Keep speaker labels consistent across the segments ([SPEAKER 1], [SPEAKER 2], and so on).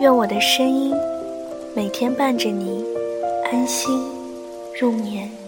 [SPEAKER 1] 愿我的声音每天伴着你安心入眠。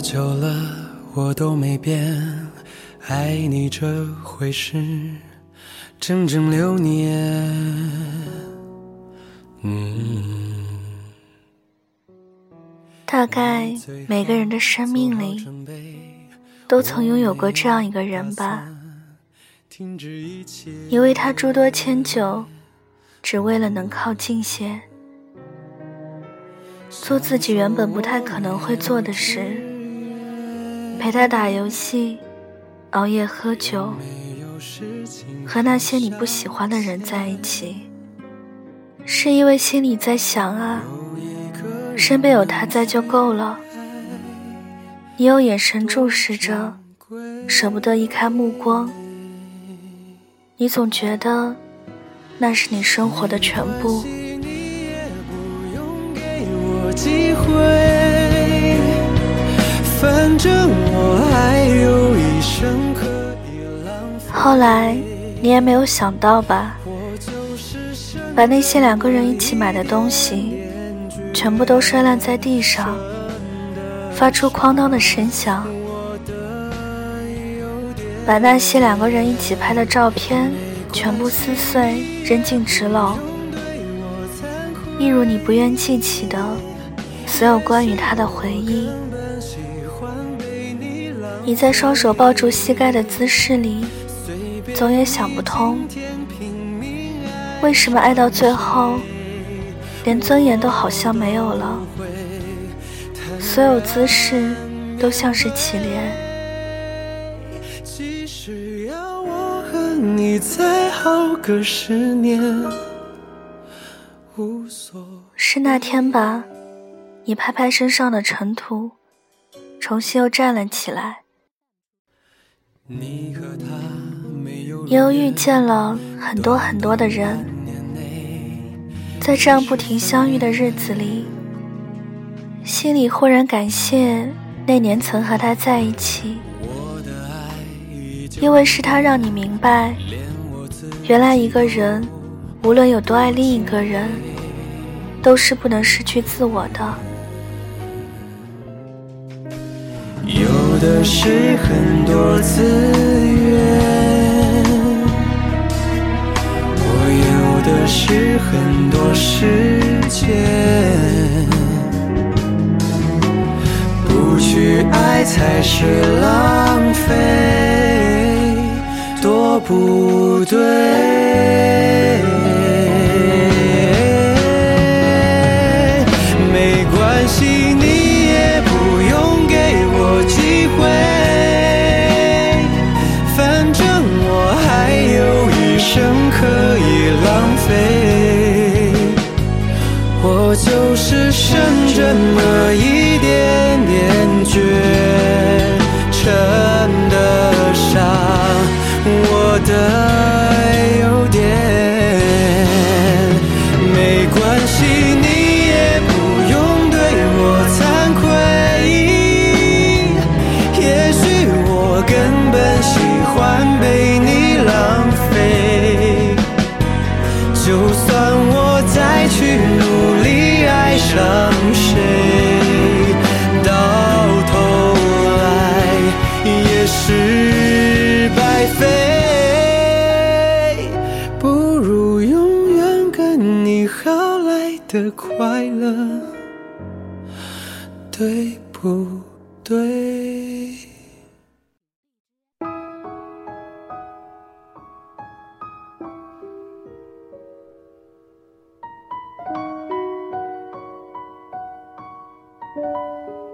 [SPEAKER 2] 久了，我都没变，爱你这回事，整整六年。
[SPEAKER 1] 嗯。大概每个人的生命里，都曾拥有过这样一个人吧。你为他诸多迁就，只为了能靠近些，做自己原本不太可能会做的事。陪他打游戏，熬夜喝酒，和那些你不喜欢的人在一起，是因为心里在想啊，身边有他在就够了。你用眼神注视着，舍不得移开目光。你总觉得那是你生活的全部。后来，你也没有想到吧？把那些两个人一起买的东西，全部都摔烂在地上，发出哐当的声响。把那些两个人一起拍的照片，全部撕碎扔进纸篓，一如你不愿记起的所有关于他的回忆。你在双手抱住膝盖的姿势里，总也想不通，为什么爱到最后，连尊严都好像没有了，所有姿势都像是乞怜。是那天吧，你拍拍身上的尘土，重新又站了起来。你又遇见了很多很多的人，在这样不停相遇的日子里，心里忽然感谢那年曾和他在一起，因为是他让你明白，原来一个人无论有多爱另一个人，都是不能失去自我的。
[SPEAKER 2] 有的是很多资源，是很多时间，不去爱才是浪费，多不对。只剩这么一点点倔，撑得上我的优点。没关系，你也不用对我惭愧。也许我根本喜欢被你浪费，就算。我再去努力爱上谁？Música